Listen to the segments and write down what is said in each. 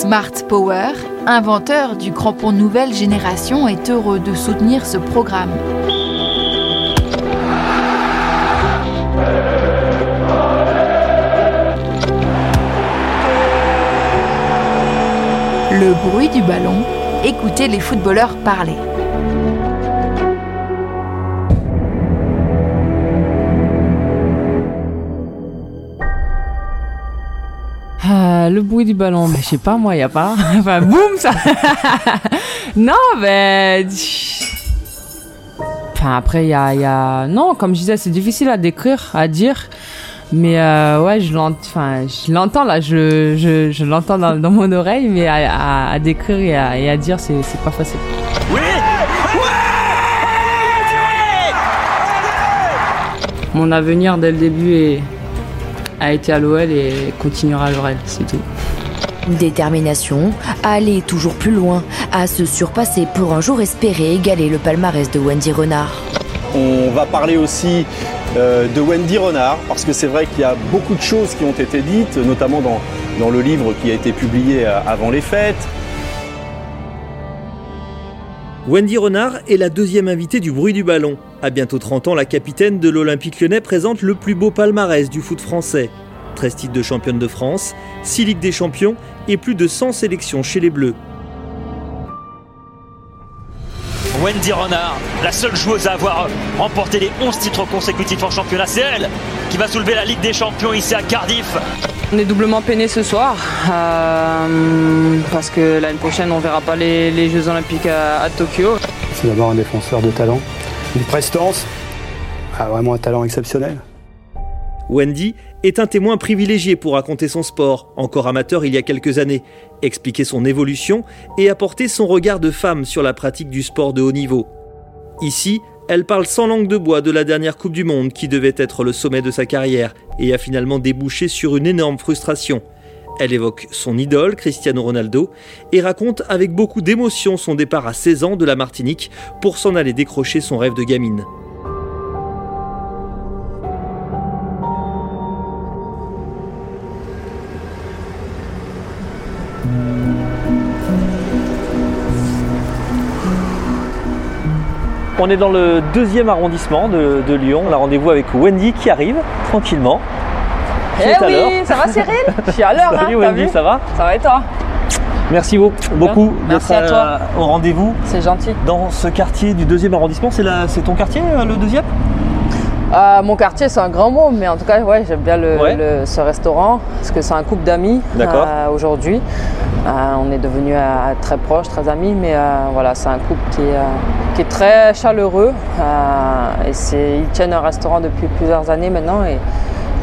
Smart Power, inventeur du crampon nouvelle génération, est heureux de soutenir ce programme. Le bruit du ballon, écoutez les footballeurs parler. Ah, le bruit du ballon, ben, je sais pas moi, y a pas. Enfin, boum, ça. non, ben. Enfin, après, il y a, y a. Non, comme je disais, c'est difficile à décrire, à dire. Mais euh, ouais, je l'entends, enfin, je l'entends là, je, je, je l'entends dans, dans, mon oreille, mais à, à, à décrire et à, et à dire, c'est, c'est pas facile. Oui Mon avenir dès le début est, a été à l'OL et continuera à l'OL, c'est tout. Détermination, à aller toujours plus loin, à se surpasser pour un jour espérer égaler le palmarès de Wendy Renard. On va parler aussi euh, de Wendy Renard, parce que c'est vrai qu'il y a beaucoup de choses qui ont été dites, notamment dans, dans le livre qui a été publié euh, avant les fêtes. Wendy Renard est la deuxième invitée du bruit du ballon. À bientôt 30 ans, la capitaine de l'Olympique lyonnais présente le plus beau palmarès du foot français. 13 titres de championne de France, 6 Ligues des champions et plus de 100 sélections chez les Bleus. Wendy Renard, la seule joueuse à avoir remporté les 11 titres consécutifs en championnat, c'est elle qui va soulever la Ligue des champions ici à Cardiff. On est doublement peiné ce soir euh, parce que l'année prochaine on verra pas les, les Jeux Olympiques à, à Tokyo. C'est d'abord un défenseur de talent, une prestance, ah, vraiment un talent exceptionnel. Wendy est un témoin privilégié pour raconter son sport, encore amateur il y a quelques années, expliquer son évolution et apporter son regard de femme sur la pratique du sport de haut niveau. Ici, elle parle sans langue de bois de la dernière Coupe du Monde qui devait être le sommet de sa carrière et a finalement débouché sur une énorme frustration. Elle évoque son idole, Cristiano Ronaldo, et raconte avec beaucoup d'émotion son départ à 16 ans de la Martinique pour s'en aller décrocher son rêve de gamine. On est dans le deuxième arrondissement de, Lyon. On a rendez-vous avec Wendy qui arrive tranquillement. Eh oui, ça va Cyril Je suis à l'heure. Salut hein, Wendy, vu ça va? Ça va et toi? Merci beaucoup Merci d'être à toi. euh, au rendez-vous C'est gentil. dans ce quartier du deuxième arrondissement. C'est ton quartier, euh, le deuxième? Euh, mon quartier, c'est un grand mot, mais en tout cas, ouais, j'aime bien le, Ouais. le- ce restaurant parce que c'est un couple d'amis D'accord. euh, aujourd'hui. Euh, on est devenus euh, très proches, très amis, mais voilà, c'est un couple qui est, qui est très chaleureux et c'est, ils tiennent un restaurant depuis plusieurs années maintenant et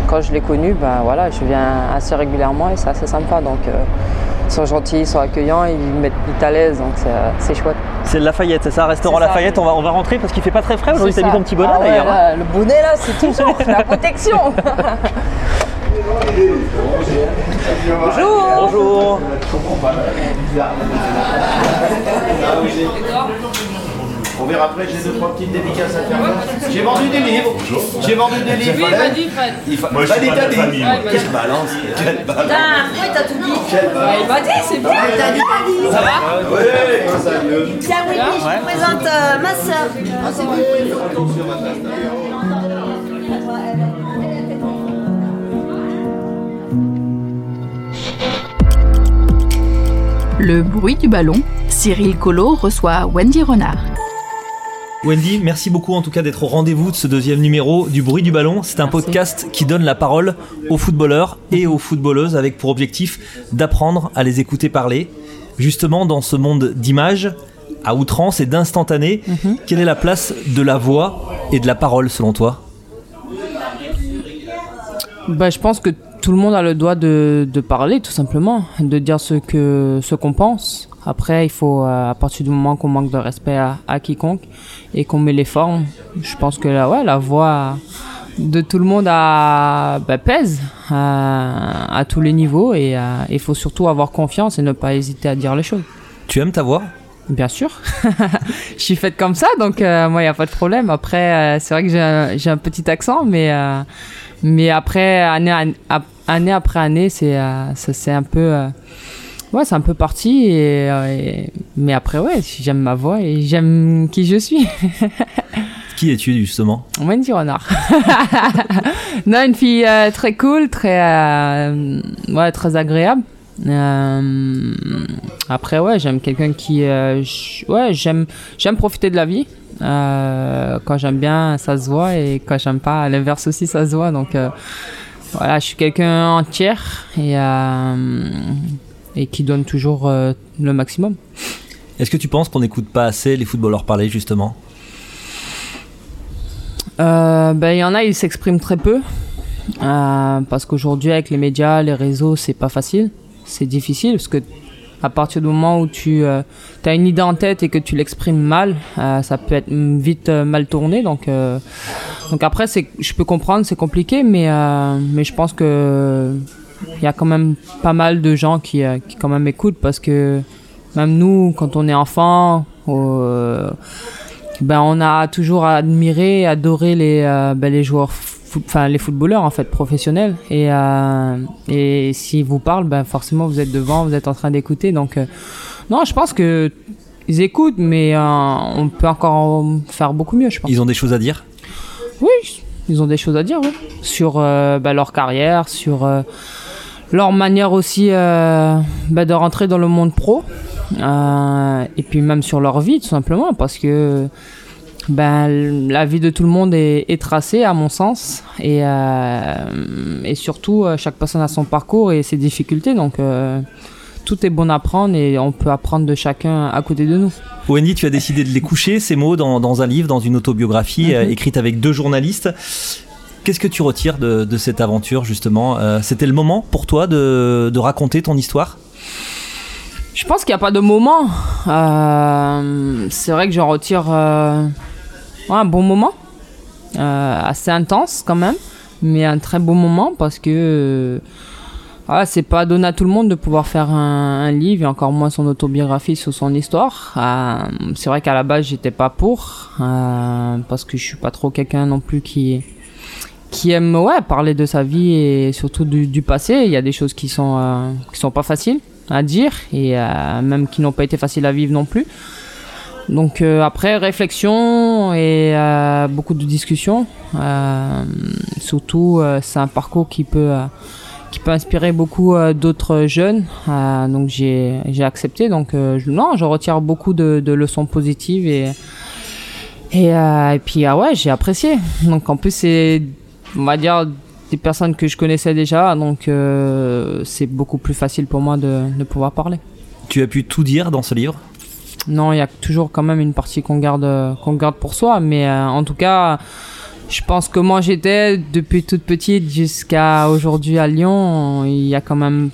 quand je l'ai connu, ben voilà, je viens assez régulièrement et c'est assez sympa. Donc, euh, ils sont gentils, ils sont accueillants, ils me mettent vite à l'aise, donc c'est, euh, c'est chouette. C'est Lafayette, c'est ça, restaurant C'est ça. Lafayette. On va, on va rentrer parce qu'il fait pas très frais aujourd'hui. T'as mis ton petit bonnet Ah ouais, d'ailleurs. hein. là, Le bonnet là, c'est toujours la protection. Bonjour. Bonjour. On verra après, j'ai deux, trois petites dédicaces à faire. J'ai vendu des livres. J'ai vendu des livres. Oui, vas-y, Fred. Il fa... Moi, je suis pas de dit. famille, moi. Quelle balance. Quelle balance. Putain, pourquoi t'as tout dit Quelle balance. Il m'a dit, c'est bien. T'as dit, dit. Ça va Oui, ça va mieux Tiens, oui, oui, je vous présente euh, ma soeur. Ah, c'est bon. Le bruit du ballon, Cyril Collot reçoit Wendy Renard. Wendy, merci beaucoup en tout cas d'être au rendez-vous de ce deuxième numéro du bruit du ballon. C'est un podcast qui donne la parole aux footballeurs et aux footballeuses avec pour objectif d'apprendre à les écouter parler. Justement, dans ce monde d'images, à outrance et d'instantané, quelle est la place de la voix et de la parole selon toi? Bah, je pense que tout le monde a le droit de, de parler, tout simplement, de dire ce ce qu'on pense. Après, il faut, euh, à partir du moment qu'on manque de respect à, à quiconque et qu'on met les formes, je pense que la, ouais, la voix de tout le monde bah, pèse à, à tous les niveaux et euh, il faut surtout avoir confiance et ne pas hésiter à dire les choses. Tu aimes ta voix? Bien sûr. je suis faite comme ça, donc euh, moi, il n'y a pas de problème. Après, euh, c'est vrai que j'ai un, j'ai un petit accent, mais, euh, mais après, année, année après année, c'est euh, ça- c'est un peu... euh, ouais, c'est un peu parti. Et, et- mais après, ouais, j'aime ma voix et j'aime qui je suis. Qui es-tu justement? Wendy Renard. non, une fille euh, très cool, très, euh, ouais, très agréable. Euh, après, ouais, j'aime quelqu'un qui, euh, ouais, j'aime, j'aime profiter de la vie. Euh, quand j'aime bien, ça se voit, et quand j'aime pas, à l'inverse aussi, ça se voit. Donc, euh, voilà, je suis quelqu'un entier et euh, et qui donne toujours euh, le maximum. Est-ce que tu penses qu'on n'écoute pas assez les footballeurs parler justement? Euh, ben, il y en a, ils s'expriment très peu. Euh, parce qu'aujourd'hui, avec les médias, les réseaux, c'est pas facile. C'est difficile parce que à partir du moment où tu as une idée en tête et que tu l'exprimes mal, euh, ça peut être vite euh, mal tourné. Donc, euh, donc après, je peux comprendre, c'est compliqué, mais, euh, mais je pense que il y a quand même pas mal de gens qui, euh, qui quand même écoutent parce que même nous, quand on est enfant, euh, ben on a toujours admiré, adoré les, euh, ben, les joueurs, enfin les footballeurs en fait professionnels. Et, euh, et s'ils vous parlent, ben forcément vous êtes devant, vous êtes en train d'écouter. Donc non, je pense que ils écoutent, mais on peut encore faire beaucoup mieux, je pense. Ils ont des choses à dire? Oui, ils ont des choses à dire, oui. Sur bah, leur carrière, sur leur manière aussi euh, bah, de rentrer dans le monde pro. Euh, et puis même sur leur vie, tout simplement, parce que ben, la vie de tout le monde est, est tracée, à mon sens. Et, euh, et surtout, chaque personne a son parcours et ses difficultés. Donc, tout est bon à prendre et on peut apprendre de chacun à côté de nous. Wendy, tu as décidé de les coucher, ces mots, dans, dans un livre, dans une autobiographie Mhm. écrite avec deux journalistes. Qu'est-ce que tu retires de, cette aventure, justement Euh, C'était le moment pour toi de, raconter ton histoire? Je pense qu'il n'y a pas de moment. Euh, c'est vrai que je retire euh, un bon moment, assez intense quand même, mais un très beau moment parce que c'est pas donné à tout le monde de pouvoir faire un, livre et encore moins son autobiographie sur son histoire. C'est vrai qu'à la base j'étais pas pour parce que je suis pas trop quelqu'un non plus qui qui aime ouais parler de sa vie et surtout du, passé. Il y a des choses qui sont euh, qui sont pas faciles à dire et euh, même qui n'ont pas été faciles à vivre non plus. Donc euh, après réflexion et beaucoup de discussions, surtout c'est un parcours qui peut qui peut inspirer beaucoup d'autres jeunes. Donc j'ai accepté. Donc je, non, je retire beaucoup de, leçons positives et et, et puis ah ouais, j'ai apprécié. Donc en plus c'est on va dire des personnes que je connaissais déjà, donc euh, c'est beaucoup plus facile pour moi de, de pouvoir parler. Tu as pu tout dire dans ce livre? Non, il y a toujours quand même une partie qu'on garde, qu'on garde pour soi, mais euh, en tout cas, je pense que moi j'étais depuis toute petite jusqu'à aujourd'hui à Lyon, il y a quand même,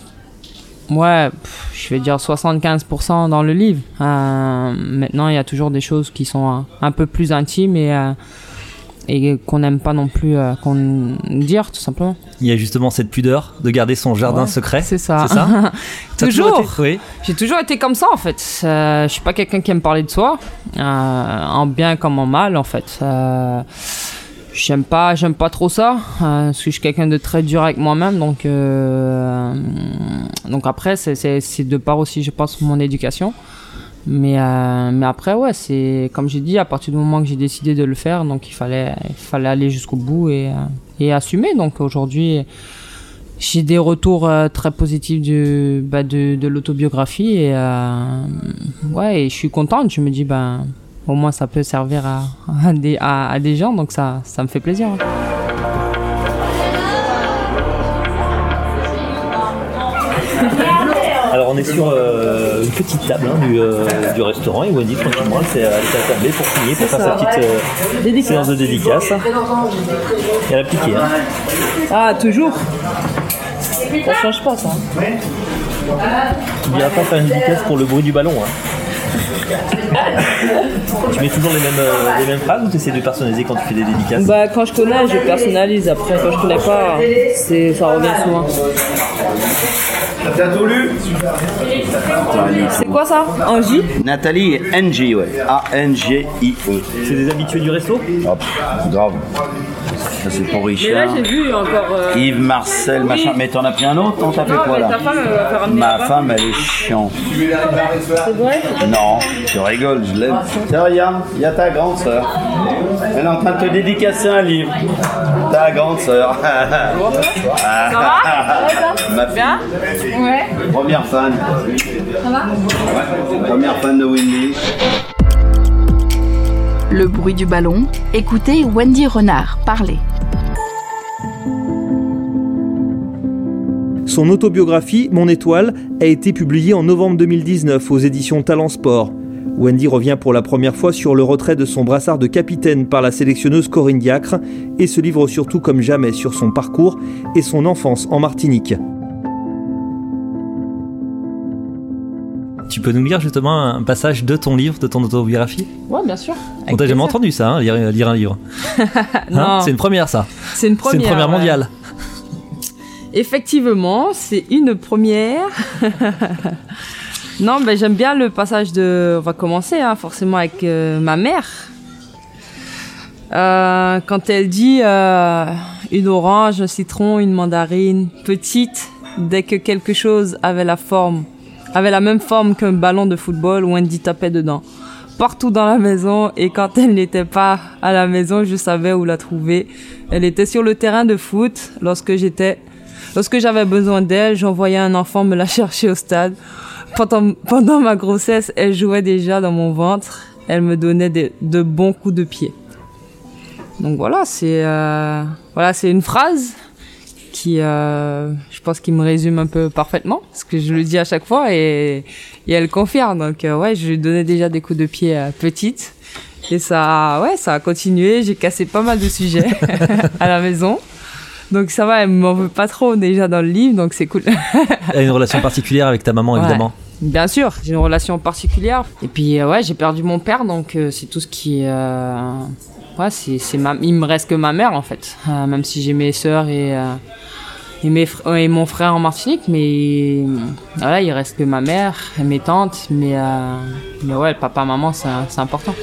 ouais, je vais dire 75% dans le livre. Euh, maintenant, il y a toujours des choses qui sont un, un peu plus intimes et, euh, et qu'on n'aime pas non plus euh, qu'on dire, tout simplement. Il y a justement cette pudeur de garder son jardin Ouais, secret. C'est ça. Ça? Toujours. Oui. J'ai toujours été comme ça en fait. Euh, je suis pas quelqu'un qui aime parler de soi, euh, en bien comme en mal en fait. Euh, j'aime pas, j'aime pas trop ça. euh, parce que je suis quelqu'un de très dur avec moi-même, donc donc après c'est de part aussi je pense mon éducation. Mais euh, mais après ouais c'est comme j'ai dit à partir du moment que j'ai décidé de le faire donc il fallait il fallait aller jusqu'au bout et euh, et assumer donc aujourd'hui j'ai des retours euh, très positifs bah, de, de l'autobiographie et ouais et je suis contente je me dis ben au moins ça peut servir à, des, à, des gens donc ça, ça me fait plaisir. On est sur euh, une petite table hein, du, euh, du restaurant et Wendy tranquillement elle s'est attablée pour signer, pour faire sa petite euh, séance de dédicace. Et elle a piqué. Hein. ah toujours ça change pas ça Tu viens pas faire une dédicace pour le bruit du ballon. Hein. tu mets toujours les mêmes, les mêmes phrases ou tu essaies de personnaliser quand tu fais des dédicaces? Bah quand je connais je personnalise après quand je connais pas ça revient souvent T'as bientôt lu c'est quoi ça un J Nathalie et NG, ouais. A-N-G-I-E. C'est des habitués du resto Ah, pff, grave. Ça, c'est pour Mais là, Richard. j'ai vu encore. euh, Yves, Marcel, Oui. machin. Mais t'en as pris un autre, non T'as fait quoi là ta femme, elle va faire Ma femme, elle est chiante. C'est vrai Non, je rigole, je l'aime. Tiens, regarde, il y a ta grande sœur. Elle est en train de te dédicacer un livre. Ta grande sœur. Ça va Ma fille. Bien Ouais. Première fan. Ça va Première fan de Winnie. Le bruit du ballon, écoutez Wendy Renard parler. Son autobiographie, Mon étoile, a été publiée en novembre 2019 aux éditions Talent Sport. Wendy revient pour la première fois sur le retrait de son brassard de capitaine par la sélectionneuse Corinne Diacre et se livre surtout comme jamais sur son parcours et son enfance en Martinique. Tu peux nous lire justement un passage de ton livre, de ton autobiographie? Ouais, bien sûr. On t'a jamais entendu ça, hein, lire, lire un livre. Hein Non. c'est une première ça. C'est une première. C'est une première ouais. mondiale. Effectivement, c'est une première. non, ben j'aime bien le passage de. On va commencer, hein, forcément, avec euh, ma mère. Euh, quand elle dit euh, une orange, un citron, une mandarine, petite, dès que quelque chose avait la forme, avait la même forme qu'un ballon de football, Wendy tapait dedans. Partout dans la maison, et quand elle n'était pas à la maison, je savais où la trouver. Elle était sur le terrain de foot lorsque j'étais Lorsque j'avais besoin d'elle, j'envoyais un enfant me la chercher au stade. Pendant, pendant ma grossesse, elle jouait déjà dans mon ventre. Elle me donnait des- de bons coups de pied. Donc voilà, c'est euh, voilà, c'est une phrase qui, euh, je pense, qui me résume un peu parfaitement, parce que je le dis à chaque fois et, et elle confirme. Donc euh, ouais, je lui donnais déjà des coups de pied euh, petite. Et ça, ouais, ça a continué. J'ai cassé pas mal de sujets à la maison. Donc ça va, elle m'en veut pas trop déjà dans le livre, donc c'est cool. Elle a une relation particulière avec ta maman, Ouais. évidemment. Bien sûr, j'ai une relation particulière. Et puis euh, ouais, j'ai perdu mon père, donc euh, c'est tout ce qui, euh, ouais, c'est, c'est ma, il me reste que ma mère en fait. Euh, même si j'ai mes sœurs et euh, et mes fr- et mon frère en Martinique, mais voilà, il reste que ma mère et mes tantes, mais euh, mais ouais, papa, maman, c'est, c'est important.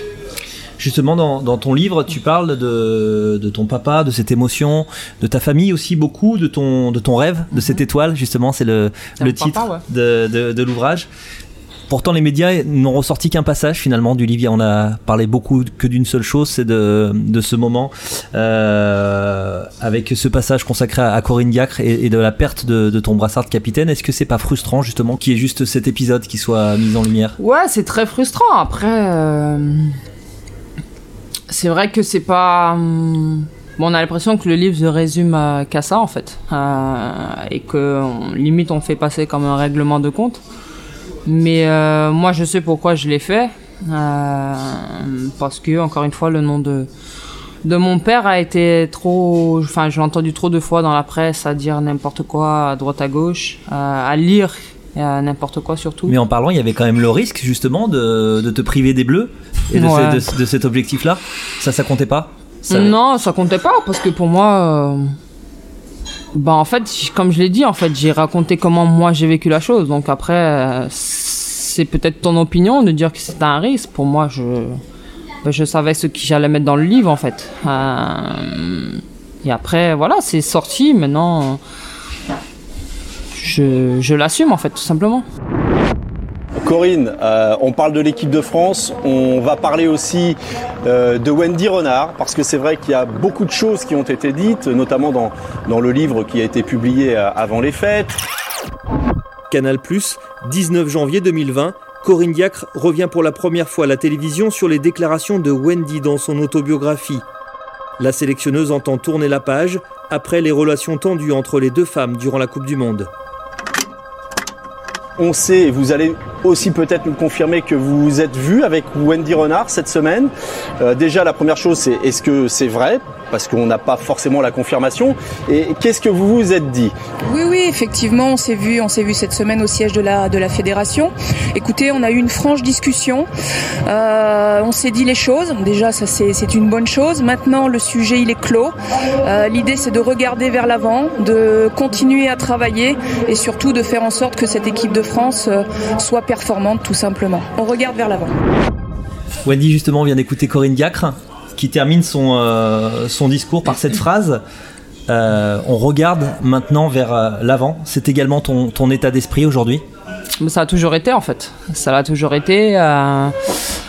Justement, dans, dans ton livre, tu parles de, de ton papa, de cette émotion, de ta famille aussi beaucoup, de ton, de ton rêve, de cette étoile, justement, c'est le, C'est le papa, titre ouais. de, de l'ouvrage. Pourtant, les médias n'ont ressorti qu'un passage finalement du livre. On a parlé beaucoup que d'une seule chose, c'est de, ce moment euh, avec ce passage consacré à, Corinne Diacre et, de la perte de, ton brassard de capitaine. Est-ce que c'est pas frustrant justement qu'il y ait juste cet épisode qui soit mis en lumière? Ouais, c'est très frustrant. Après, euh, c'est vrai que c'est pas. hum, Bon, on a l'impression que le livre se résume à- qu'à ça en fait, Euh, et que limite on fait passer comme un règlement de compte. Mais euh, moi, je sais pourquoi je l'ai fait, euh, parce que encore une fois, le nom de de mon père a été trop. Enfin, j'ai entendu trop de fois dans la presse à dire n'importe quoi à droite à gauche, euh, à lire n'importe quoi surtout. Mais en parlant, il y avait quand même le risque justement de, de te priver des bleus et de, ce- de- de cet objectif-là. Ça, ça comptait pas? Ça- Non, ça comptait pas parce que pour moi, bah en fait, comme je l'ai dit, en fait, j'ai raconté comment moi j'ai vécu la chose. Donc après, euh, c'est peut-être ton opinion de dire que c'était un risque. Pour moi, je, bah, je savais ce que j'allais mettre dans le livre en fait. Euh, et après, voilà, c'est sorti. Maintenant, je, je l'assume en fait, tout simplement. Corinne, euh, on parle de l'équipe de France, on va parler aussi euh, de Wendy Renard, parce que c'est vrai qu'il y a beaucoup de choses qui ont été dites, notamment dans, dans le livre qui a été publié euh, avant les fêtes. Canal+, 19 janvier 2020, Corinne Diacre revient pour la première fois à la télévision sur les déclarations de Wendy dans son autobiographie. La sélectionneuse entend tourner la page après les relations tendues entre les deux femmes durant la Coupe du Monde. On sait, et vous allez aussi peut-être nous confirmer que vous vous êtes vu avec Wendy Renard cette semaine. Euh, déjà, la première chose, c'est est-ce que c'est vrai? Parce qu'on n'a pas forcément la confirmation. Et qu'est-ce que vous vous êtes dit? Oui, oui, effectivement, on s'est vu, on s'est vu cette semaine au siège de la de la fédération. Écoutez, on a eu une franche discussion. Euh, on s'est dit les choses. Déjà, ça c'est c'est une bonne chose. Maintenant, le sujet il est clos. Euh, L'idée c'est de regarder vers l'avant, de continuer à travailler et surtout de faire en sorte que cette équipe de France euh, soit performante, tout simplement. On regarde vers l'avant. Wendy, justement, vient d'écouter Corinne Diacre. Qui termine son, euh, son discours par cette phrase. Euh, on regarde maintenant vers euh, l'avant. C'est également ton, état d'esprit aujourd'hui? Ça a toujours été en fait. Ça l'a toujours été.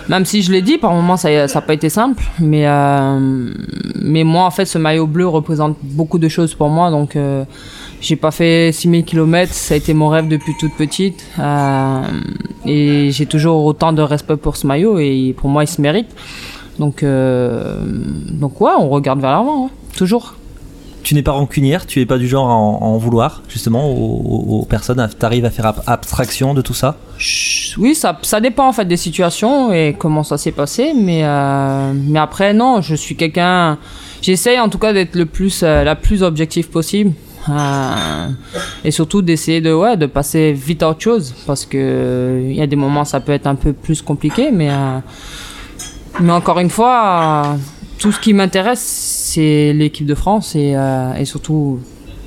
même si je l'ai dit, par moments ça n'a pas été simple. Mais, mais moi en fait, ce maillot bleu représente beaucoup de choses pour moi. Donc j'ai pas fait 6000 km. Ça a été mon rêve depuis toute petite. Et j'ai toujours autant de respect pour ce maillot. Et pour moi, il se mérite. Donc, euh, donc ouais, on regarde vers l'avant. ouais. Toujours. Tu n'es pas rancunière, tu es pas du genre à en, à en vouloir justement aux, aux- aux personnes. T'arrives à faire ab- abstraction de tout ça? Oui, ça, ça dépend en fait des situations et comment ça s'est passé, mais euh, mais après non, je suis quelqu'un, j'essaye en tout cas d'être le plus euh, la plus objective possible euh, et surtout d'essayer de ouais de passer vite à autre chose parce que il y a des moments ça peut être un peu plus compliqué, mais mais encore une fois, tout ce qui m'intéresse c'est l'équipe de France et, euh, et surtout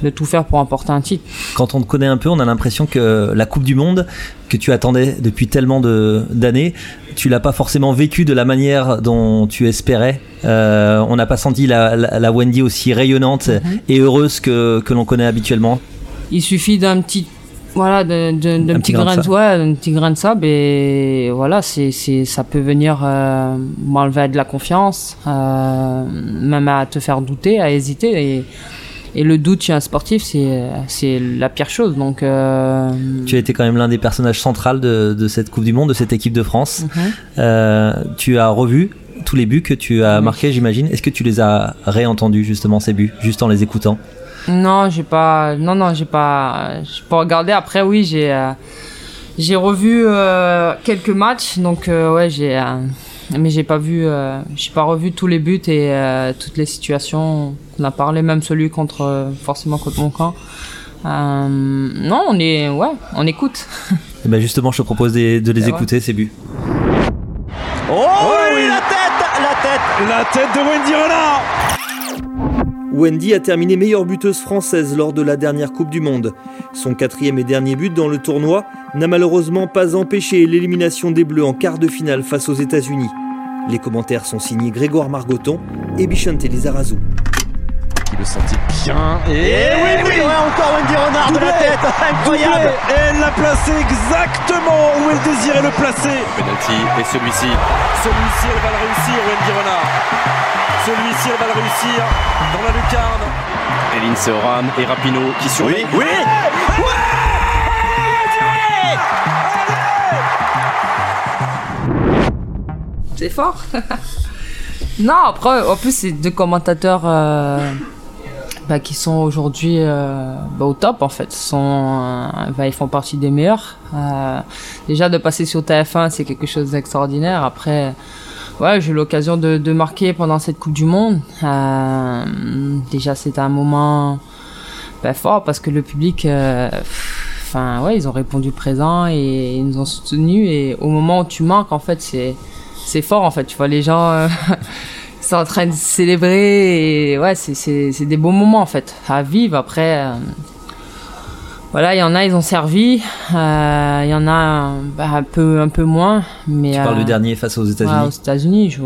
de tout faire pour emporter un titre. Quand on te connaît un peu, on a l'impression que la Coupe du Monde que tu attendais depuis tellement de- d'années, tu l'as pas forcément vécu de la manière dont tu espérais. Euh, on n'a pas senti la, la- la Wendy aussi rayonnante et heureuse que, que l'on connaît habituellement. Il suffit d'un petit voilà d'un Un petit petit grain de ouais, d'un petit grain de sable et voilà c'est ça peut venir euh, m'enlever de la confiance euh, même à te faire douter à hésiter et et le doute chez un sportif c'est c'est la pire chose donc euh, Tu as été quand même l'un des personnages centraux de, de cette Coupe du Monde, de cette équipe de France. Mhm. Euh, tu as revu tous les buts que tu as marqués, j'imagine. Est-ce que tu les as réentendus justement ces buts, juste en les écoutant? Non, j'ai pas. Non, non, j'ai pas. J'ai pas regardé. Après, oui, j'ai. euh, J'ai revu euh, quelques matchs, donc euh, ouais, j'ai. euh, mais j'ai pas vu. euh, j'ai pas revu tous les buts et euh, toutes les situations qu'on a parlé, même celui contre euh, forcément contre mon camp. Euh, non, on est. Ouais, on écoute. Eh ben justement, je te propose de, de les ouais. écouter ces buts. Oh, oui, la tête, la tête, la tête de Wendy Renard. Wendy a terminé meilleure buteuse française lors de la dernière Coupe du Monde. Son quatrième et dernier but dans le tournoi n'a malheureusement pas empêché l'élimination des Bleus en quart de finale face aux États-Unis. Les commentaires sont signés Grégoire Margoton et Bichante Lizarazu. Il le sentit bien et, oui, oui, encore Wendy Renard de la tête, incroyable. Et elle l'a placé exactement où elle désirait le placer. Penalty et celui-ci, celui-ci elle va le réussir Wendy Renard. Celui-ci elle va le réussir dans la lucarne. Eline Seoran et Rapino qui surveillent. Oui, C'est fort. non, après, en plus, c'est deux commentateurs euh, bah, qui sont aujourd'hui euh, bah, au top, en fait. Euh, bah, ils font partie des meilleurs. Euh, déjà, de passer sur TF1, c'est quelque chose d'extraordinaire. Après, ouais, j'ai eu l'occasion de, marquer pendant cette Coupe du Monde. Déjà, c'était un moment bah, fort parce que le public. Enfin, ouais, ils ont répondu présent et ils nous ont soutenus. Et au moment où tu marques, en fait, c'est c'est fort en fait. Tu vois les gens euh, en train de célébrer et ouais, c'est des beaux moments en fait à vivre. Après, euh, voilà, il y en a ils ont servi, euh, il y en a bah, un peu un peu moins. Mais Tu parles euh, du dernier face aux ouais, États-Unis. aux États-Unis, je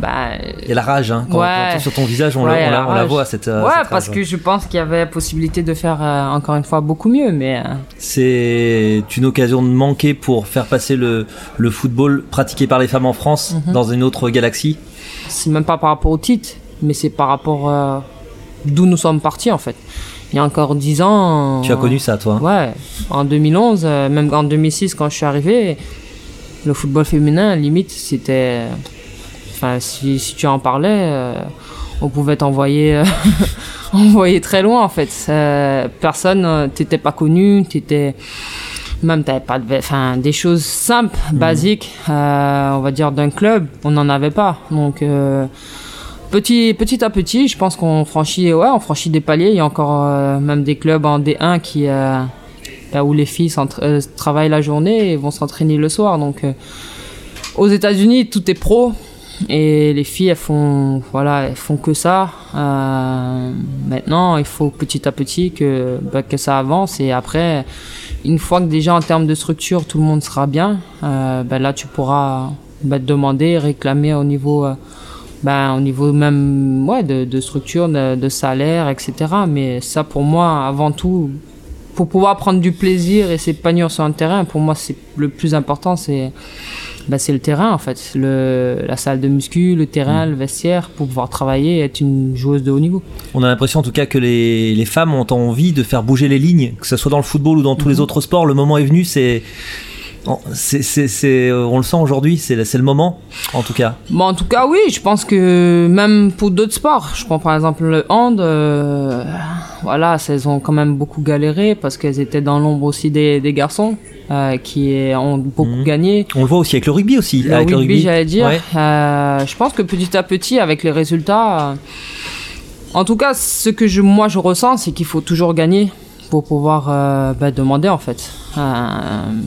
bah Il y a la rage, hein. Quand, Ouais. quand sur ton visage, on, Ouais, la, on la- on voit cette. euh, ouais, cette parce rage, que je pense qu'il y avait possibilité de faire euh, encore une fois beaucoup mieux, mais euh, C'est une occasion de manquer pour faire passer le, le football pratiqué par les femmes en France Mhm. dans une autre galaxie. C'est même pas par rapport au titre, mais c'est par rapport euh, d'où nous sommes partis en fait. Il y a encore 10 ans. Tu as connu ça, toi? Ouais, en 2011, euh, même en 2006 quand je suis arrivé, le football féminin, limite, c'était. Enfin, si, si tu en parlais, euh, on pouvait t'envoyer euh, très loin en fait. Euh, personne, t'étais pas connu, t'étais. Même t'avais pas de. Enfin, des choses simples, basiques, euh, on va dire d'un club, on n'en avait pas. Donc. euh, Petit, petit à petit, je pense qu'on franchit, ouais, on franchit des paliers. Il y a encore euh, même des clubs en D1 qui, là où les filles travaillent la journée et vont s'entraîner le soir. Donc, aux États-Unis, tout est pro et les filles, elles font, voilà, elles font que ça. Euh, maintenant, il faut petit à petit que, bah, que ça avance et après, une fois que déjà en termes de structure, tout le monde sera bien, euh, bah, là, tu pourras bah, demander, réclamer au niveau, euh, ben, même de structure, de, de salaire, etc. Mais ça, pour moi, avant tout, pour pouvoir prendre du plaisir et s'épanouir sur un terrain, pour moi, c'est le plus important, c'est ben, c'est le terrain en fait, le, la salle de muscu, le terrain, le vestiaire, pour pouvoir travailler et être une joueuse de haut niveau. On a l'impression en tout cas que les, les femmes ont envie de faire bouger les lignes, que ce soit dans le football ou dans tous les autres sports. Le moment est venu, c'est. C'est- c'est- c'est- on le sent aujourd'hui, c'est le moment en tout cas. Bon, en tout cas, oui, je pense que même pour d'autres sports, je prends par exemple le hand, euh, voilà, elles ont quand même beaucoup galéré parce qu'elles étaient dans l'ombre aussi des, des garçons euh, qui ont beaucoup gagné. On le voit aussi avec le rugby aussi. Le avec rugby, j'allais dire. Ouais. Euh, je pense que petit à petit, avec les résultats, euh, en tout cas, ce que je, moi je ressens, c'est qu'il faut toujours gagner pour pouvoir euh, bah, demander en fait. Euh,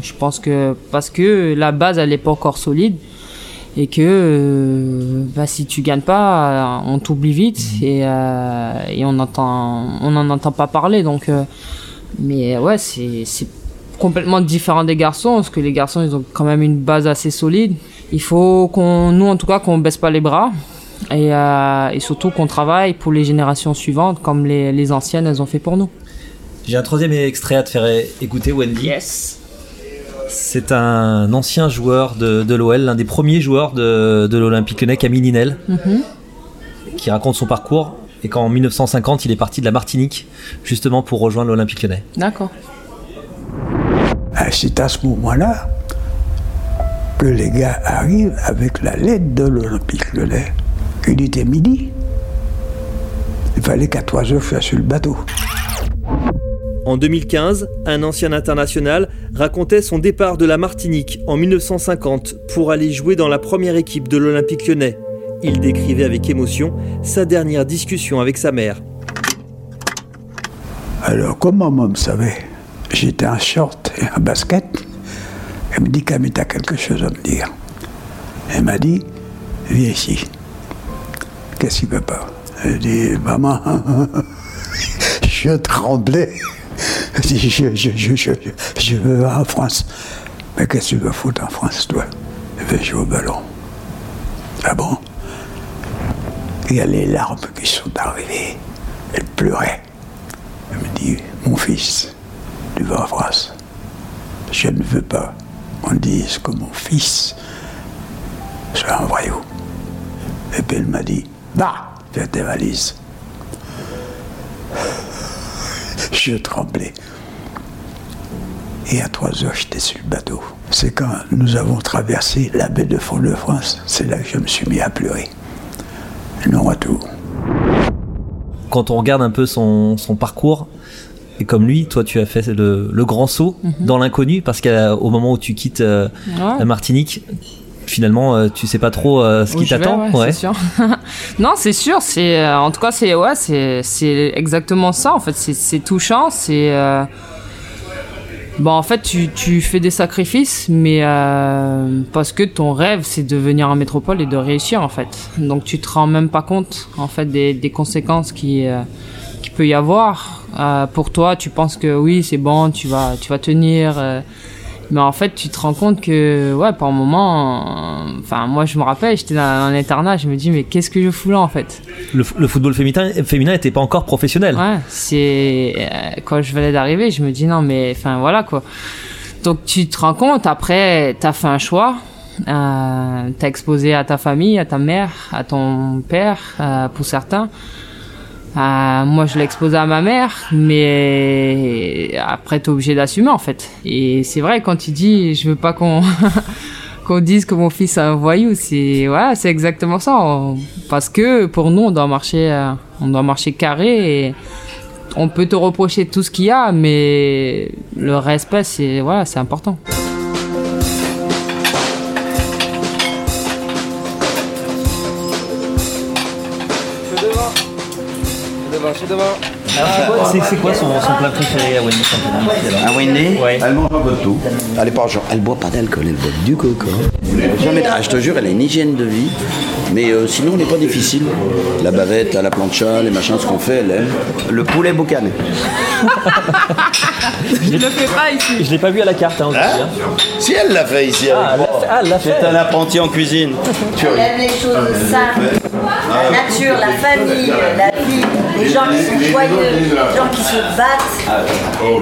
je pense que parce que la base elle n'est pas encore solide et que euh, bah, si tu gagnes pas, on t'oublie vite et, euh, et on entend, on n'en entend pas parler. Donc, mais ouais, c'est complètement différent des garçons parce que les garçons ils ont quand même une base assez solide. Il faut qu'on, nous en tout cas, qu'on baisse pas les bras et, et surtout qu'on travaille pour les générations suivantes comme les, les anciennes elles ont fait pour nous. J'ai un troisième extrait à te faire écouter, Wendy. Yes. C'est un ancien joueur de, de l'OL, l'un des premiers joueurs de, de l'Olympique Lyonnais, Camille Ninel, Mhm. qui raconte son parcours et qu'en 1950, il est parti de la Martinique justement pour rejoindre l'Olympique Lyonnais. D'accord. Ah, C'est à ce moment-là que les gars arrivent avec la lettre de l'Olympique Lyonnais. Il était midi. Il fallait qu'à 3 heures, je sois sur le bateau. En 2015, un ancien international racontait son départ de la Martinique en 1950 pour aller jouer dans la première équipe de l'Olympique lyonnais. Il décrivait avec émotion sa dernière discussion avec sa mère. Alors, comme maman me savait, j'étais en short et en basket. Elle me dit, Camille, t'as quelque chose à me dire. Elle m'a dit, viens ici. Qu'est-ce qui ne peut pas? Elle dit, maman, je tremblais. Je, je, je, je, veux en France. Mais qu'est-ce que tu veux foutre en France, toi? Je vais jouer au ballon. Ah bon? Il y a les larmes qui sont arrivées. Elle pleurait. Elle me dit, mon fils, tu vas en France. Je ne veux pas qu'on dise que mon fils soit un voyou. Et puis elle m'a dit, va, fais tes valises. Je tremblais. Et à trois heures, j'étais sur le bateau. C'est quand nous avons traversé la baie de Fort-de-France, c'est là que je me suis mis à pleurer. Non retour. Quand on regarde un peu son, son parcours, et comme lui, toi tu as fait le, le grand saut Mhm. dans l'inconnu, parce qu'au moment où tu quittes euh, Ouais. la Martinique, finalement euh, tu sais pas trop euh, ce Où qui t'attend. ouais, c'est sûr. non, c'est sûr. C'est euh, en tout cas c'est ouais, c'est c'est exactement ça. En fait, c'est touchant. C'est bon en fait tu tu fais des sacrifices, mais euh, parce que ton rêve c'est de venir en métropole et de réussir en fait. Donc tu te rends même pas compte en fait des des conséquences qui euh, qui peut y avoir. Euh, pour toi, tu penses que oui, c'est bon, tu vas tu vas tenir. Mais en fait, tu te rends compte que, ouais, par moment, euh, enfin, moi, je me rappelle, j'étais dans un internat, je me dis, mais qu'est-ce que je fous là, en fait? Le, football féminin, féminin était pas encore professionnel. Ouais, c'est. euh, quand je venais d'arriver, je me dis, non, mais, enfin, voilà, quoi. Donc, tu te rends compte, après, t'as fait un choix, euh, t'as exposé à ta famille, à ta mère, à ton père, euh, pour certains. Euh, moi, je l'ai exposé à ma mère, mais après, t'es obligé d'assumer, en fait. Et c'est vrai, quand il dit, je veux pas qu'on qu'on dise que mon fils est un voyou, c'est c'est exactement ça. Parce que pour nous, on doit marcher, euh, on doit marcher carré et on peut te reprocher tout ce qu'il y a, mais le respect, c'est voilà, c'est important. Alors, c'est quoi- c'est c'est quoi son, son plat préféré à Wendy À Wendy, Ouais. elle mange un peu de tout. Elle est pas genre, elle boit pas d'alcool, elle boit du coca. Jamais, ah, je te jure, elle a une hygiène de vie. Mais euh, sinon, on n'est pas difficile. La bavette, la plancha, les machins, ce qu'on fait, elle aime. Le poulet boucané. Je le fais pas ici. Je l'ai pas vu à la carte hein, Hein hein. Si elle l'a fait ici Ah, elle moi. l'a fait- ah, elle l'a fait. C'est un apprenti en cuisine. Tu Elle aime les choses simples. La nature, la famille, la vie, les gens qui sont joyeux, les gens qui se battent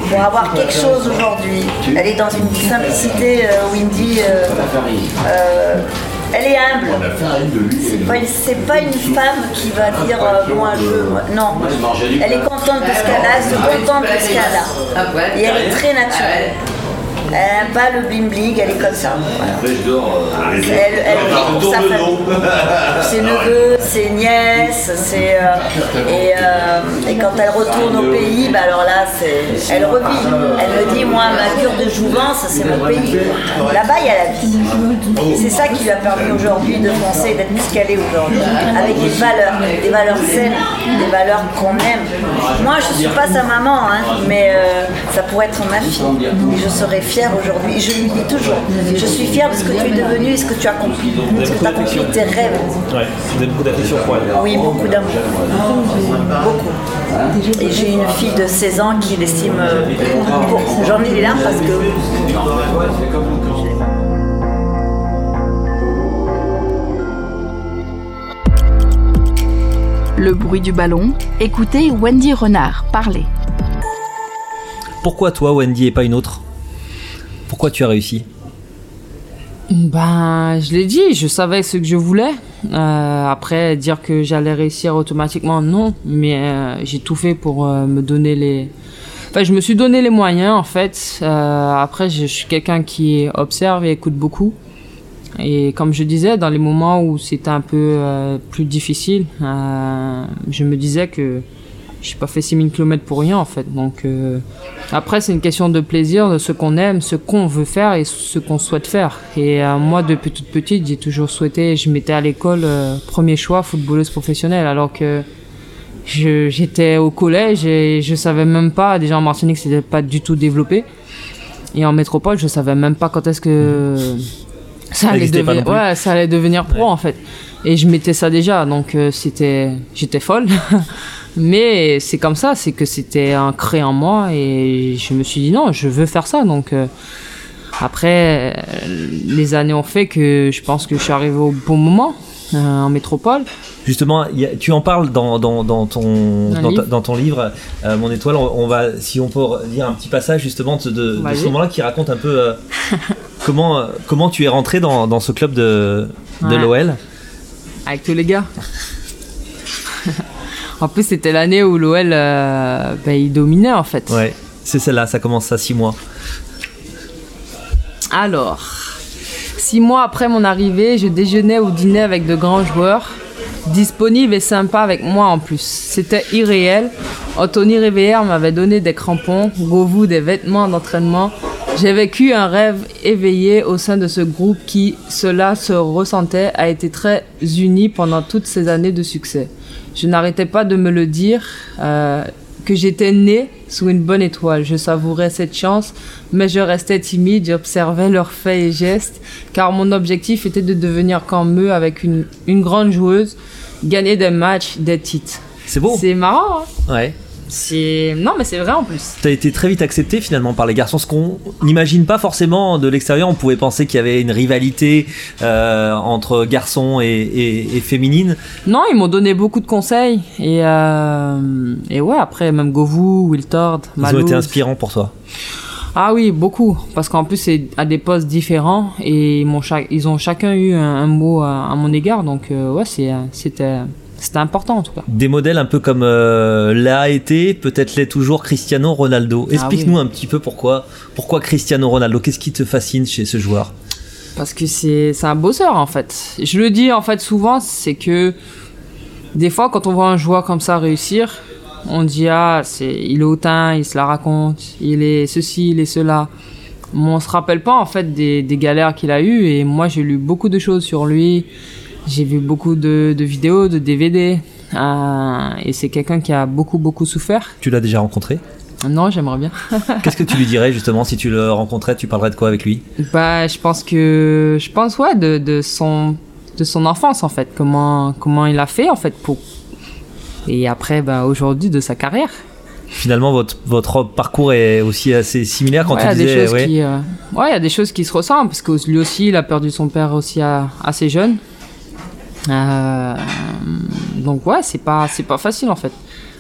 pour avoir quelque chose aujourd'hui. Elle est dans une simplicité, euh, Windy. euh, euh, elle est humble. C'est pas, une- pas une femme qui va dire euh, moi je. Non. Elle est contente de ce qu'elle a, elle se contente de ce qu'elle a. Et elle est très naturelle. Elle n'aime pas le bling bling, elle est comme ça. Voilà. Elle, elle vit pour sa famille. Ses neveux, ses nièces, ses, euh, et, euh, et quand elle retourne au pays, bah alors là, elle revit. Elle me dit, moi, ma cure de jouvence, c'est mon pays. Là-bas, il y a la vie. C'est ça qui lui a permis aujourd'hui de foncer, d'être ce qu'elle est aujourd'hui. Avec des valeurs, des valeurs saines, des valeurs qu'on aime. Moi, je suis pas sa maman, hein, mais euh, ça pourrait être ma fille. Et je serais fière aujourd'hui. Je lui dis toujours, je suis fière de ce que tu es devenu et ce que tu as accompli. Ce que tu as accompli tes rêves. Ouais, vous avez beaucoup d'affection pour elle. Oui, beaucoup d'amour. Beaucoup. Et j'ai une fille de 16 ans qui l'estime euh. J'en ai les larmes parce que. Le bruit du ballon, écoutez Wendy Renard parler. Pourquoi toi, Wendy, et pas une autre? Pourquoi tu as réussi Ben, je l'ai dit, je savais ce que je voulais. Euh, après, dire que j'allais réussir automatiquement, non. Mais euh, j'ai tout fait pour euh, me donner les. Enfin, je me suis donné les moyens, en fait. Après, je, suis quelqu'un qui observe et écoute beaucoup. Et comme je disais, dans les moments où c'était un peu plus difficile, je me disais que j'ai pas fait 6000 km pour rien en fait. Donc euh, après c'est une question de plaisir, de ce qu'on aime, ce qu'on veut faire et ce qu'on souhaite faire. Et euh, moi depuis toute petite j'ai toujours souhaité, je m'étais à l'école euh, premier choix footballeuse professionnelle alors que je- j'étais au collège et je savais même pas, déjà en Martinique c'était pas du tout développé. Et en métropole je savais même pas quand est-ce que ça allait, devenir, non plus. ouais, ça allait devenir pro en fait. Et je mettais ça déjà, donc c'était, j'étais folle. Mais c'est comme ça, c'est que c'était ancré en moi et je me suis dit non, je veux faire ça. Donc euh, après, euh, les années ont fait que je pense que je suis arrivé au bon moment euh, en métropole. Justement, il y a- tu en parles dans, dans, dans ton, dans, ta- livre. dans ton livre, euh, Mon étoile. On, on va, si on peut lire un petit passage justement de, de- de Vas-y. ce moment-là qui raconte un peu euh, comment, comment tu es rentré dans, dans ce club de, de Ouais. l'OL. Avec tous les gars. en plus, c'était l'année où l'OL, euh, il dominait en fait. Ouais, c'est celle-là, ça commence à 6 mois. Alors, six mois après mon arrivée, je déjeunais ou dînais avec de grands joueurs, disponibles et sympas avec moi en plus. C'était irréel. Anthony Rivière m'avait donné des crampons, Govou des vêtements d'entraînement. J'ai vécu un rêve éveillé au sein de ce groupe qui, cela se ressentait, a été très uni pendant toutes ces années de succès. Je n'arrêtais pas de me le dire, euh, que j'étais né sous une bonne étoile. Je savourais cette chance, mais je restais timide, j'observais leurs faits et gestes, car mon objectif était de devenir comme eux avec une, une grande joueuse, gagner des matchs, des titres. C'est beau. C'est marrant, hein? Ouais. C'est... Non, mais c'est vrai en plus. Tu as été très vite accepté finalement par les garçons, ce qu'on n'imagine pas forcément de l'extérieur. On pouvait penser qu'il y avait une rivalité euh, entre garçons et, et, et féminines. Non, ils m'ont donné beaucoup de conseils. Et, euh, et ouais, après, même Govou, Wiltord, Ils ont été inspirants pour toi. Ah oui, beaucoup. Parce qu'en plus, c'est à des postes différents. Et ils, chac- ils ont chacun eu un, un mot à, à mon égard. Donc, euh, ouais, c'était, c'était important en tout cas. Des modèles un peu comme euh, l'a été, peut-être l'est toujours Cristiano Ronaldo. Ah Explique-nous oui. un petit peu pourquoi, pourquoi Cristiano Ronaldo. Qu'est-ce qui te fascine chez ce joueur? Parce que c'est, c'est un bosseur en fait. Je le dis en fait souvent, c'est que des fois, quand on voit un joueur comme ça réussir, on dit ah, c'est, il est hautain, il se la raconte, il est ceci, il est cela. Mais on se rappelle pas en fait des, des galères qu'il a eues. Et moi, j'ai lu beaucoup de choses sur lui. J'ai vu beaucoup de, de vidéos, de DVD. euh, et c'est quelqu'un qui a beaucoup, beaucoup souffert. Tu l'as déjà rencontré Non, j'aimerais bien. Qu'est-ce que tu lui dirais justement si tu le rencontrais Tu parlerais de quoi avec lui? Bah, je pense que, je pense ouais, de, de son, de son enfance en fait, comment, comment il a fait en fait pour, et après, bah, aujourd'hui de sa carrière. Finalement, votre, votre parcours est aussi assez similaire quand Ouais, tu il y a des disais. choses ouais. qui, euh, ouais, il y a des choses qui se ressemblent parce que lui aussi, il a perdu son père aussi à- assez jeune. Euh, donc ouais, c'est pas, c'est pas facile en fait.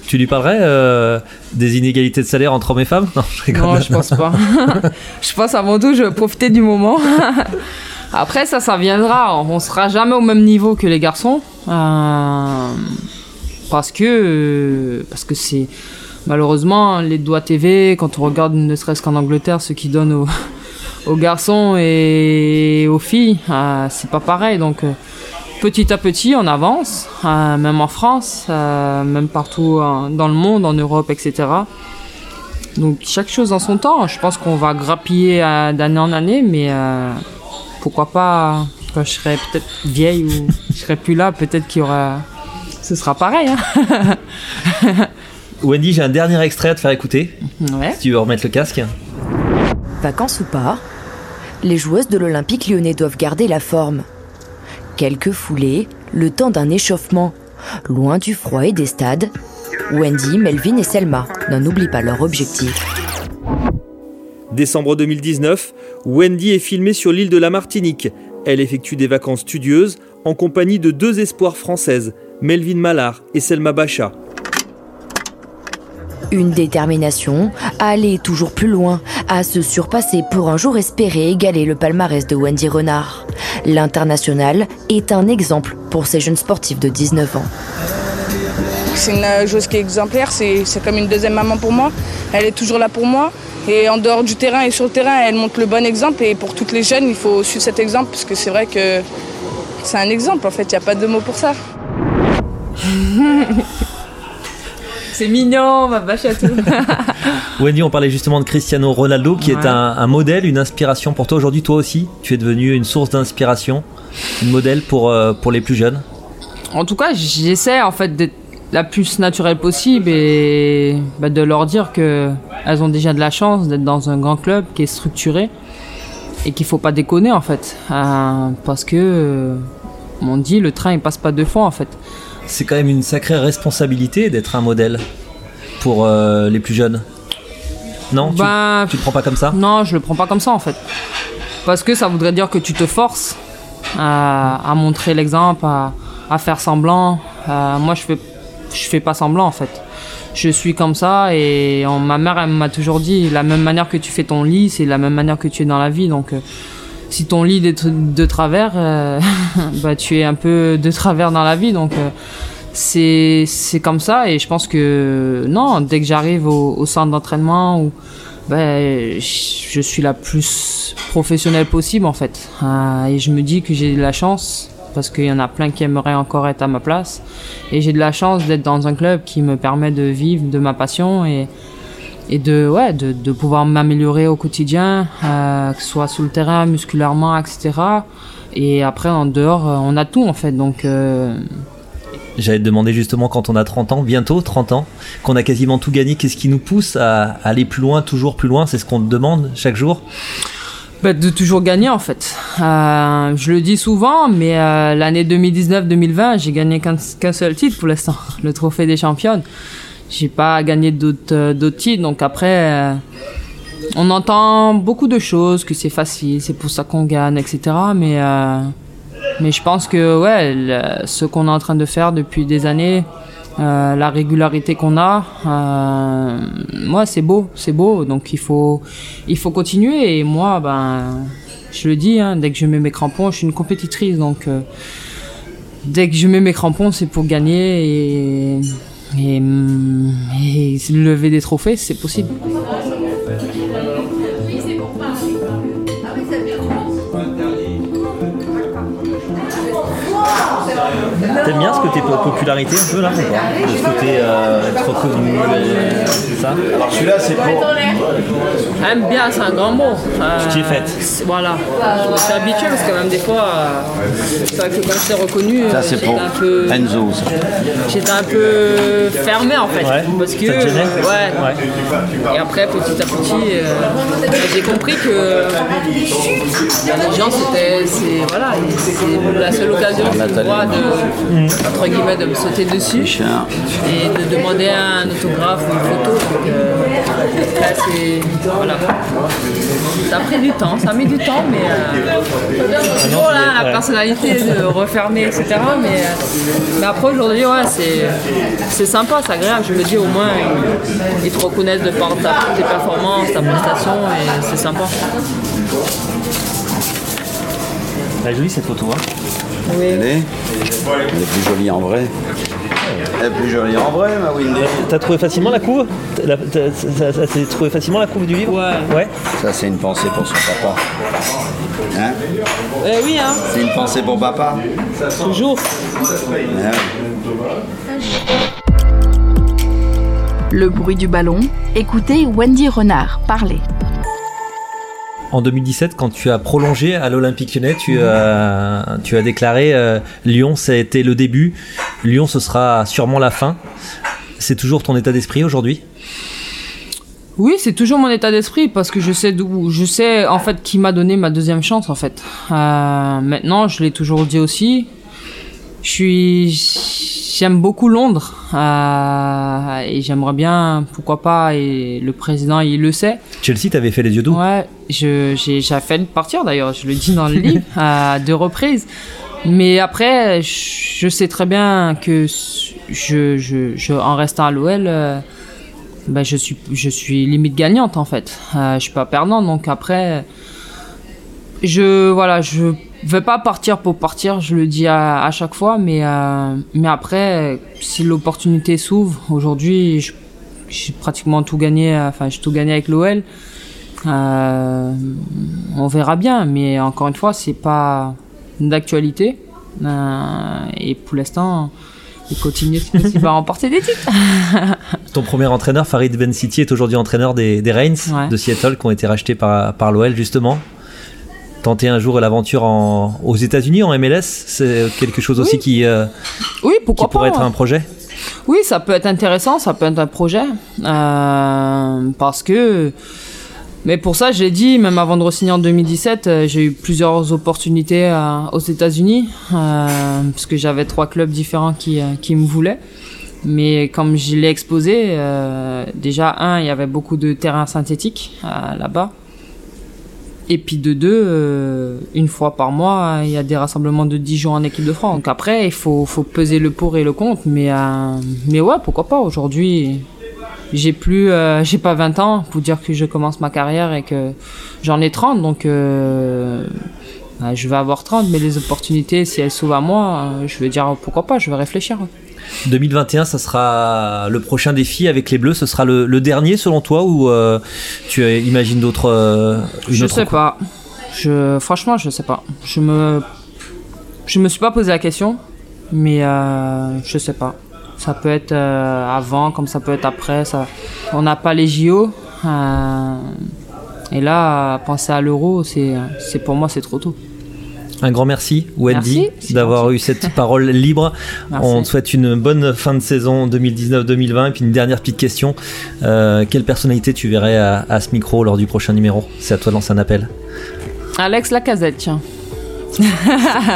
Tu lui parlerais euh, des inégalités de salaire entre hommes et femmes? Non, je rigole. Non, je pense pas. je pense avant tout, je vais profiter du moment. Après, ça, ça viendra. On sera jamais au même niveau que les garçons. Euh, parce que parce que c'est malheureusement les doigts TV quand on regarde ne serait-ce qu'en Angleterre ce qui donnent aux, aux garçons et aux filles euh, c'est pas pareil donc euh, petit à petit on avance euh, même en France euh, même partout euh, dans le monde en Europe etc donc chaque chose dans son temps je pense qu'on va grappiller euh, d'année en année mais euh, pourquoi pas quand je serai peut-être vieille ou je serai plus là peut-être qu'il y aura ce sera pareil hein. Wendy, j'ai un dernier extrait à te faire écouter. Ouais. Si tu veux remettre le casque. Vacances ou pas, les joueuses de l'Olympique lyonnais doivent garder la forme. Quelques foulées, le temps d'un échauffement. Loin du froid et des stades, Wendy, Melvin et Selma n'en oublient pas leur objectif. Décembre 2019, Wendy est filmée sur l'île de la Martinique. Elle effectue des vacances studieuses en compagnie de deux espoirs françaises, Melvin Mallard et Selma Bacha. Une détermination à aller toujours plus loin, à se surpasser pour un jour espérer égaler le palmarès de Wendy Renard. L'international est un exemple pour ces jeunes sportifs de 19 ans. C'est une joueuse qui est exemplaire, c'est c'est comme une deuxième maman pour moi. Elle est toujours là pour moi. Et en dehors du terrain et sur le terrain, elle montre le bon exemple. Et pour toutes les jeunes, il faut suivre cet exemple parce que c'est vrai que c'est un exemple en fait, il n'y a pas de mots pour ça. c'est mignon ma bachatou Wendy, on parlait justement de Cristiano Ronaldo, qui est un, un modèle, une inspiration pour toi aujourd'hui. Toi aussi, tu es devenu une source d'inspiration, un modèle pour, euh, pour les plus jeunes. En tout cas, j'essaie en fait d'être la plus naturelle possible et bah, de leur dire que elles ont déjà de la chance d'être dans un grand club qui est structuré et qu'il faut pas déconner en fait, Euh, parce que euh, on dit le train il passe pas deux fois en fait. C'est quand même une sacrée responsabilité d'être un modèle pour euh, les plus jeunes. Non, tu, Bah, tu le prends pas comme ça? Non, je le prends pas comme ça en fait. Parce que ça voudrait dire que tu te forces à, à montrer l'exemple, à, à faire semblant. Euh, moi, je fais, je fais pas semblant en fait. Je suis comme ça et on- ma mère elle m'a toujours dit la même manière que tu fais ton lit, c'est la même manière que tu es dans la vie. Donc, euh, si ton lit est de, travers, euh, bah, tu es un peu de travers dans la vie. Donc, euh, c'est comme ça et je pense que non, dès que j'arrive au, centre d'entraînement je je suis la plus professionnelle possible en fait. Euh, et je me dis que j'ai de la chance parce qu'il y en a plein qui aimeraient encore être à ma place. Et j'ai de la chance d'être dans un club qui me permet de vivre de ma passion et, et de, ouais, de, de pouvoir m'améliorer au quotidien, euh, que ce soit sur le terrain, musculairement, etc. Et après, en dehors, euh, on a tout en fait. Donc, euh, J'allais te demander justement quand on a 30 ans, bientôt 30 ans, qu'on a quasiment tout gagné, qu'est-ce qui nous pousse à aller plus loin, toujours plus loin? C'est ce qu'on te demande chaque jour? Bah, de toujours gagner en fait. Euh, je le dis souvent, mais euh, l'année 2019-2020, j'ai gagné qu'un qu'un seul titre pour l'instant, le trophée des championnes. J'ai pas gagné d'autres euh, titres, donc après, euh, on entend beaucoup de choses, que c'est facile, c'est pour ça qu'on gagne, etc. Mais, euh, mais je pense que ouais, ce qu'on est en train de faire depuis des années, la régularité qu'on a, euh, c'est beau, c'est beau. Donc il faut, il faut continuer. Et moi, ben, je le dis, hein, dès que je mets mes crampons, je suis une compétitrice. Donc dès que je mets mes crampons, c'est pour gagner et, et lever des trophées, c'est possible. T'aimes bien ce côté po- popularité un peu là ou pas? De ce côté euh, être reconnu, euh, c'est ça? Celui-là, c'est pour. Aime bien, c'est un grand mot. Euh, Tu t'y es faite. c'est- Voilà. Je me suis habitué parce que même des fois, euh, c'est vrai que quand j'étais reconnu, Ça, c'est j'étais pour un peu. Enzo. ça. J'étais un peu fermé en fait. Ouais. Parce que. Ça te gênait? Ouais. Et après, petit à petit, euh, j'ai compris que les gens, c'était. c'est- Voilà, c'est la seule occasion moi de. Entre guillemets, de me sauter dessus. Et de demander un autographe ou une photo. Donc, euh, là, c'est. Voilà. ça a pris du temps, ça a mis du temps, mais euh, toujours là, la personnalité de refermer, etc. Mais, euh, mais après aujourd'hui, ouais, c'est, c'est sympa, c'est agréable. Je me dis au moins, ils, ils te reconnaissent de par ta, tes performances, ta prestation, et c'est sympa. Elle est jolie cette photo. Hein oui. Elle est, elle est plus jolie en vrai. Elle est plus jolie en vrai, ma Windy. T'as trouvé facilement la couve T'as- trouvé facilement la couve du livre Ouais. Ouais. Ça, c'est une pensée pour son papa. Hein Eh oui, hein, C'est une pensée pour papa. toujours. Hein Le bruit du ballon, écoutez Wendy Renard parler. En 2017, quand tu as prolongé à l'Olympique lyonnais, tu as, tu as déclaré euh, Lyon, ça a été le début. Lyon, ce sera sûrement la fin. C'est toujours ton état d'esprit aujourd'hui? Oui, c'est toujours mon état d'esprit parce que je sais d'où, je sais en fait qui m'a donné ma deuxième chance en fait. Euh, maintenant, je l'ai toujours dit aussi. Je suis, j'aime beaucoup Londres euh, et j'aimerais bien, pourquoi pas, et le président il le sait. Chelsea, t'avais fait les yeux doux Ouais, j'ai, failli partir d'ailleurs, je le dis dans le livre à deux reprises. Mais après, je, sais très bien que je, je, je en restant à l'OL, euh, ben je suis, je suis limite gagnante en fait. Euh, je suis pas perdante, donc après, je, voilà, je vais pas partir pour partir, je le dis à, à chaque fois, mais, euh, mais après, si l'opportunité s'ouvre, aujourd'hui, je- j'ai pratiquement tout gagné, enfin, j'ai tout gagné avec l'OL. Euh, on verra bien, mais encore une fois, c'est pas d'actualité. Euh, et pour l'instant, il continue va remporter des titres. Ton premier entraîneur, Farid Ben City, est aujourd'hui entraîneur des, des Reigns Ouais. de Seattle qui ont été rachetés par, par l'OL justement. Tenter un jour l'aventure en- aux États-Unis en MLS, c'est quelque chose aussi qui, euh, Oui, pourquoi qui pourrait pas, être ouais. un projet. Oui, ça peut être intéressant, ça peut être un projet. euh, parce que. Mais pour ça, j'ai dit, même avant de re-signer en 2017, euh, j'ai eu plusieurs opportunités aux États-Unis. parce que j'avais trois clubs différents qui, qui me voulaient. Mais comme je l'ai exposé, déjà, un, il y avait beaucoup de terrains synthétiques là-bas. Et puis de deux, euh, une fois par mois, il y a des rassemblements de 10 jours en équipe de France. Donc après, il faut, peser le pour et le contre. Mais, euh, mais ouais, pourquoi pas. Aujourd'hui, j'ai plus, euh, j'ai pas 20 ans pour dire que je commence ma carrière et que j'en ai 30. Donc bah, je vais avoir 30, mais les opportunités, si elles s'ouvrent à moi, je vais dire pourquoi pas, je vais réfléchir. 2021, ça sera le prochain défi avec les Bleus. Ce sera le, le dernier selon toi ou euh, tu imagines d'autres euh, Je autre sais pas. Je, franchement, je sais pas. Je me, je me suis pas posé la question, mais euh, je sais pas. Ça peut être avant, comme ça peut être après. Ça, on n'a pas les JO. et là, penser à l'euro, c'est, c'est pour moi, c'est trop tôt. Un grand merci, Wendy, d'avoir eu cette parole libre. Merci. On te souhaite une bonne fin de saison 2019-2020. Et puis une dernière petite question. Euh, quelle personnalité tu verrais à, à ce micro lors du prochain numéro? C'est à toi de lancer un appel. Alex Lacazette, tiens.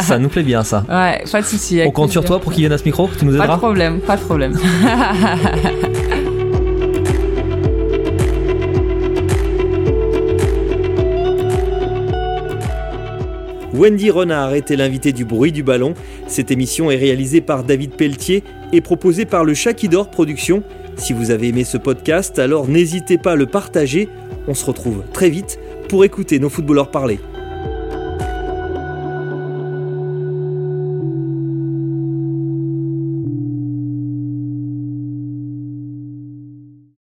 ça nous plaît bien, ça. Ouais, pas de souci. On compte sur toi pour qu'il vienne à ce micro Tu nous Pas de aideras problème, pas de problème. Wendy Renard était l'invité du bruit du ballon. Cette émission est réalisée par David Pelletier et proposée par le Chat qui Production. Si vous avez aimé ce podcast, alors n'hésitez pas à le partager. On se retrouve très vite pour écouter nos footballeurs parler.